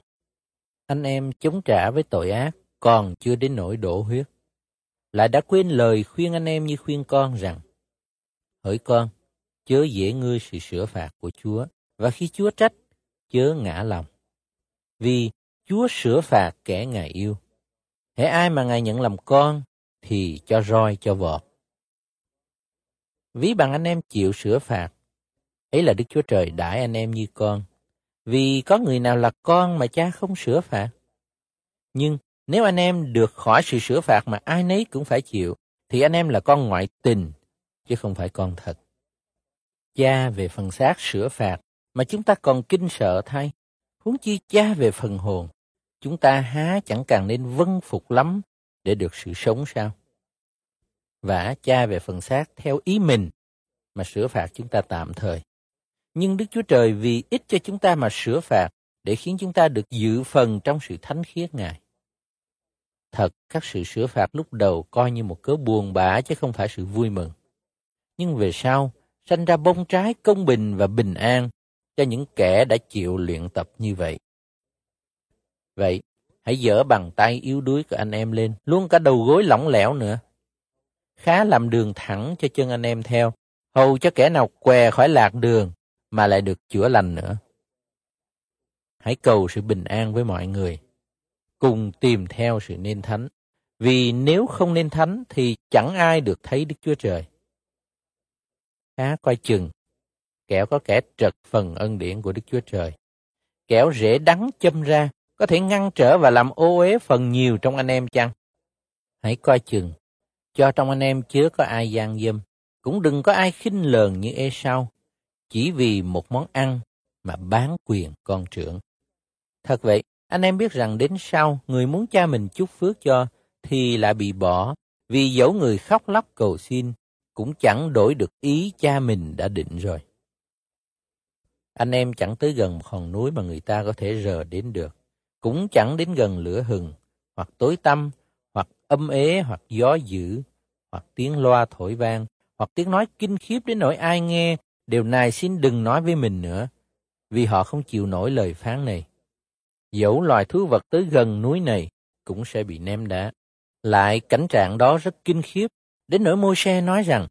Anh em chống trả với tội ác, còn chưa đến nỗi đổ huyết. Lại đã quên lời khuyên anh em như khuyên con rằng, Hỡi con, chớ dễ ngươi sự sửa phạt của Chúa, và khi Chúa trách, chớ ngã lòng. Vì Chúa sửa phạt kẻ Ngài yêu. Hễ ai mà Ngài nhận làm con, thì cho roi cho vọt. Ví bằng anh em chịu sửa phạt, ấy là Đức Chúa Trời đãi anh em như con. Vì có người nào là con mà cha không sửa phạt. Nhưng nếu anh em được khỏi sự sửa phạt mà ai nấy cũng phải chịu, thì anh em là con ngoại tình, chứ không phải con thật. Cha về phần xác sửa phạt, mà chúng ta còn kinh sợ thay. Huống chi cha về phần hồn, chúng ta há chẳng càng nên vân phục lắm để được sự sống sao? Và cha về phần xác theo ý mình mà sửa phạt chúng ta tạm thời. Nhưng Đức Chúa Trời vì ít cho chúng ta mà sửa phạt để khiến chúng ta được dự phần trong sự thánh khiết Ngài. Thật, các sự sửa phạt lúc đầu coi như một cớ buồn bã chứ không phải sự vui mừng. Nhưng về sau, sanh ra bông trái công bình và bình an cho những kẻ đã chịu luyện tập như vậy. Vậy, hãy dỡ bàn tay yếu đuối của anh em lên, luôn cả đầu gối lỏng lẻo nữa. Khá làm đường thẳng cho chân anh em theo, hầu cho kẻ nào què khỏi lạc đường mà lại được chữa lành nữa. Hãy cầu sự bình an với mọi người, cùng tìm theo sự nên thánh, vì nếu không nên thánh thì chẳng ai được thấy Đức Chúa Trời. Khá coi chừng, kẻo có kẻ trật phần ân điển của Đức Chúa Trời. Kẻo rễ đắng châm ra, có thể ngăn trở và làm ô uế phần nhiều trong anh em chăng? Hãy coi chừng, cho trong anh em chứa có ai gian dâm, cũng đừng có ai khinh lờn như ê sau, chỉ vì một món ăn mà bán quyền con trưởng. Thật vậy, anh em biết rằng đến sau, người muốn cha mình chúc phước cho, thì lại bị bỏ, vì dẫu người khóc lóc cầu xin, cũng chẳng đổi được ý cha mình đã định rồi. Anh em chẳng tới gần một hòn núi mà người ta có thể rờ đến được, cũng chẳng đến gần lửa hừng, hoặc tối tăm, hoặc âm ế, hoặc gió dữ, hoặc tiếng loa thổi vang, hoặc tiếng nói kinh khiếp đến nỗi ai nghe đều này xin đừng nói với mình nữa, vì họ không chịu nổi lời phán này. Dẫu loài thú vật tới gần núi này cũng sẽ bị ném đá. Lại cảnh trạng đó rất kinh khiếp, đến nỗi môi xe nói rằng,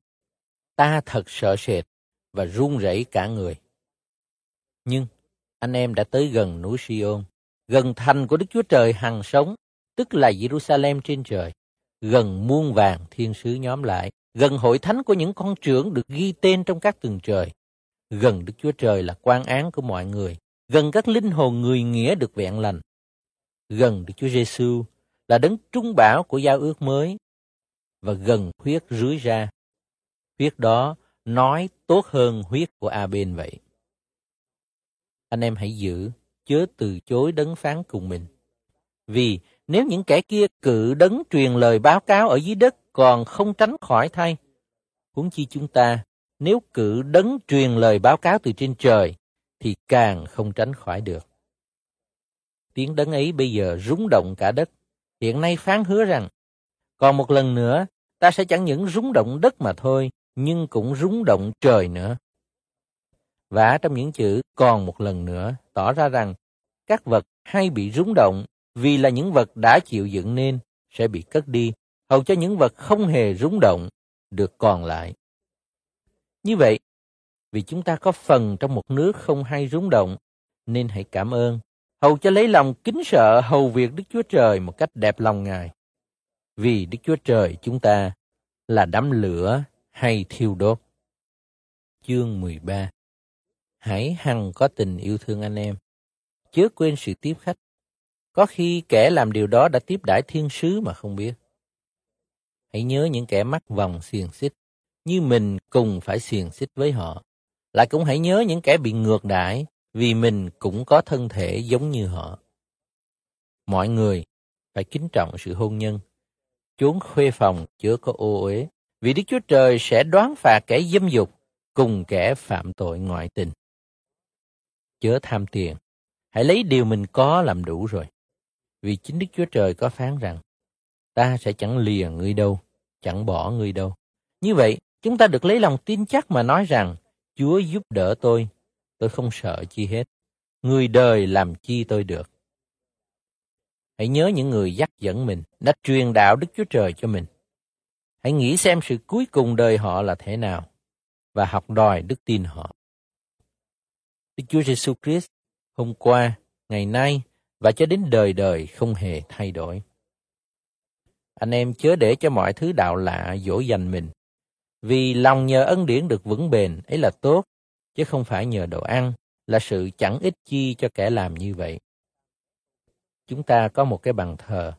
ta thật sợ sệt và run rẩy cả người. Nhưng anh em đã tới gần núi Sion, gần thành của Đức Chúa Trời hằng sống, tức là Jerusalem trên trời, gần muôn vàng thiên sứ nhóm lại, gần hội thánh của những con trưởng được ghi tên trong các tầng trời, gần Đức Chúa Trời là quan án của mọi người, gần các linh hồn người nghĩa được vẹn lành, gần Đức Chúa Giêsu là đấng trung bảo của giao ước mới và gần huyết rưới ra. Huyết đó nói tốt hơn huyết của A-bên vậy. Anh em hãy giữ, chớ từ chối đấng phán cùng mình. Vì nếu những kẻ kia cự đấng truyền lời báo cáo ở dưới đất còn không tránh khỏi thay. Huống chi chúng ta, nếu cự đấng truyền lời báo cáo từ trên trời, thì càng không tránh khỏi được. Tiếng đấng ấy bây giờ rúng động cả đất. Hiện nay phán hứa rằng, còn một lần nữa, ta sẽ chẳng những rúng động đất mà thôi, nhưng cũng rúng động trời nữa. Và trong những chữ còn một lần nữa tỏ ra rằng các vật hay bị rúng động vì là những vật đã chịu dựng nên sẽ bị cất đi hầu cho những vật không hề rúng động được còn lại. Như vậy, vì chúng ta có phần trong một nước không hay rung động, nên hãy cảm ơn, hầu cho lấy lòng kính sợ hầu việc Đức Chúa Trời một cách đẹp lòng Ngài. Vì Đức Chúa Trời chúng ta là đám lửa hay thiêu đốt. Chương 13 Hãy hằng có tình yêu thương anh em, chớ quên sự tiếp khách. Có khi kẻ làm điều đó đã tiếp đãi thiên sứ mà không biết. Hãy nhớ những kẻ mắc vòng xiềng xích, như mình cùng phải xiềng xích với họ. Lại cũng hãy nhớ những kẻ bị ngược đãi, vì mình cũng có thân thể giống như họ. Mọi người phải kính trọng sự hôn nhân, chốn khuê phòng chứa có ô uế, vì Đức Chúa Trời sẽ đoán phạt kẻ dâm dục cùng kẻ phạm tội ngoại tình. Chớ tham tiền, hãy lấy điều mình có làm đủ rồi. Vì chính Đức Chúa Trời có phán rằng, ta sẽ chẳng lìa ngươi đâu, chẳng bỏ ngươi đâu. Như vậy, chúng ta được lấy lòng tin chắc mà nói rằng, Chúa giúp đỡ tôi, tôi không sợ chi hết. Người đời làm chi tôi được. Hãy nhớ những người dắt dẫn mình, đã truyền đạo Đức Chúa Trời cho mình. Hãy nghĩ xem sự cuối cùng đời họ là thế nào, và học đòi đức tin họ. Đức Chúa Giêsu Christ hôm qua, ngày nay và cho đến đời đời không hề thay đổi. Anh em chớ để cho mọi thứ đạo lạ dỗ dành mình. Vì lòng nhờ ân điển được vững bền ấy là tốt, chứ không phải nhờ đồ ăn, là sự chẳng ích chi cho kẻ làm như vậy. Chúng ta có một cái bàn thờ.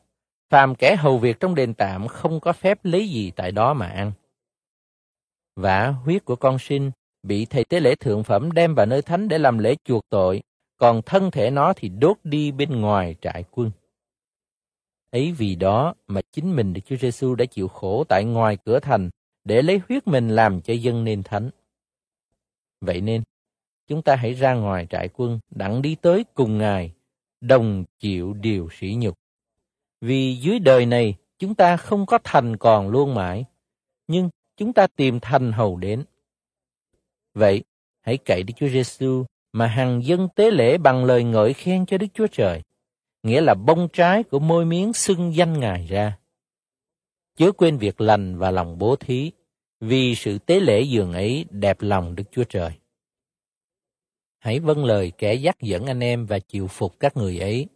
Phàm kẻ hầu việc trong đền tạm không có phép lấy gì tại đó mà ăn. Vả huyết của con sinh bị thầy tế lễ thượng phẩm đem vào nơi thánh để làm lễ chuộc tội, còn thân thể nó thì đốt đi bên ngoài trại quân. Ấy vì đó mà chính mình Đức Chúa Giêsu đã chịu khổ tại ngoài cửa thành để lấy huyết mình làm cho dân nên thánh. Vậy nên, chúng ta hãy ra ngoài trại quân đặng đi tới cùng Ngài, đồng chịu điều sỉ nhục. Vì dưới đời này, chúng ta không có thành còn luôn mãi, nhưng chúng ta tìm thành hầu đến. Vậy, hãy cậy Đức Chúa Giêsu mà hằng dân tế lễ bằng lời ngợi khen cho Đức Chúa Trời, nghĩa là bông trái của môi miếng xưng danh Ngài ra. Chớ quên việc lành và lòng bố thí, vì sự tế lễ dường ấy đẹp lòng Đức Chúa Trời. Hãy vâng lời kẻ dắt dẫn anh em và chịu phục các người ấy,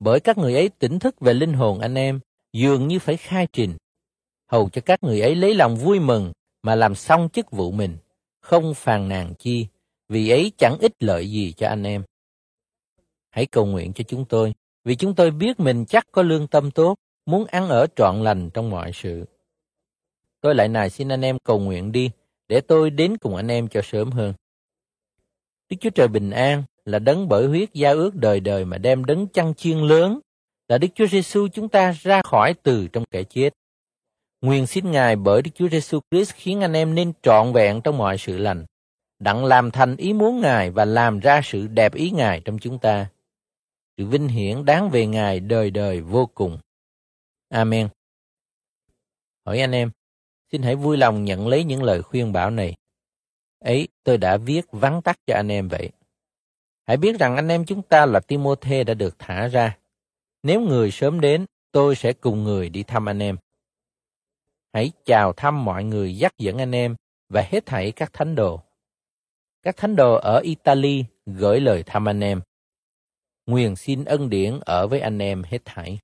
bởi các người ấy tỉnh thức về linh hồn anh em, dường như phải khai trình, hầu cho các người ấy lấy lòng vui mừng mà làm xong chức vụ mình, không phàn nàn chi, vì ấy chẳng ích lợi gì cho anh em. Hãy cầu nguyện cho chúng tôi, vì chúng tôi biết mình chắc có lương tâm tốt, muốn ăn ở trọn lành trong mọi sự. Tôi lại này xin anh em cầu nguyện đi, để tôi đến cùng anh em cho sớm hơn. Đức Chúa Trời bình an là đấng bởi huyết giao ước đời đời mà đem đấng chăn chiên lớn, là Đức Chúa Giêsu chúng ta ra khỏi từ trong kẻ chết. Nguyện xin Ngài bởi Đức Chúa Giêsu Christ khiến anh em nên trọn vẹn trong mọi sự lành, đặng làm thành ý muốn Ngài và làm ra sự đẹp ý Ngài trong chúng ta. Sự vinh hiển đáng về Ngài đời đời vô cùng. Amen. Hỏi anh em, xin hãy vui lòng nhận lấy những lời khuyên bảo này. Ấy, tôi đã viết vắn tắt cho anh em vậy. Hãy biết rằng anh em chúng ta là Timôthê đã được thả ra. Nếu người sớm đến, tôi sẽ cùng người đi thăm anh em. Hãy chào thăm mọi người dắt dẫn anh em và hết thảy các thánh đồ. Các thánh đồ ở Italy gửi lời thăm anh em. Nguyện xin ân điển ở với anh em hết thảy.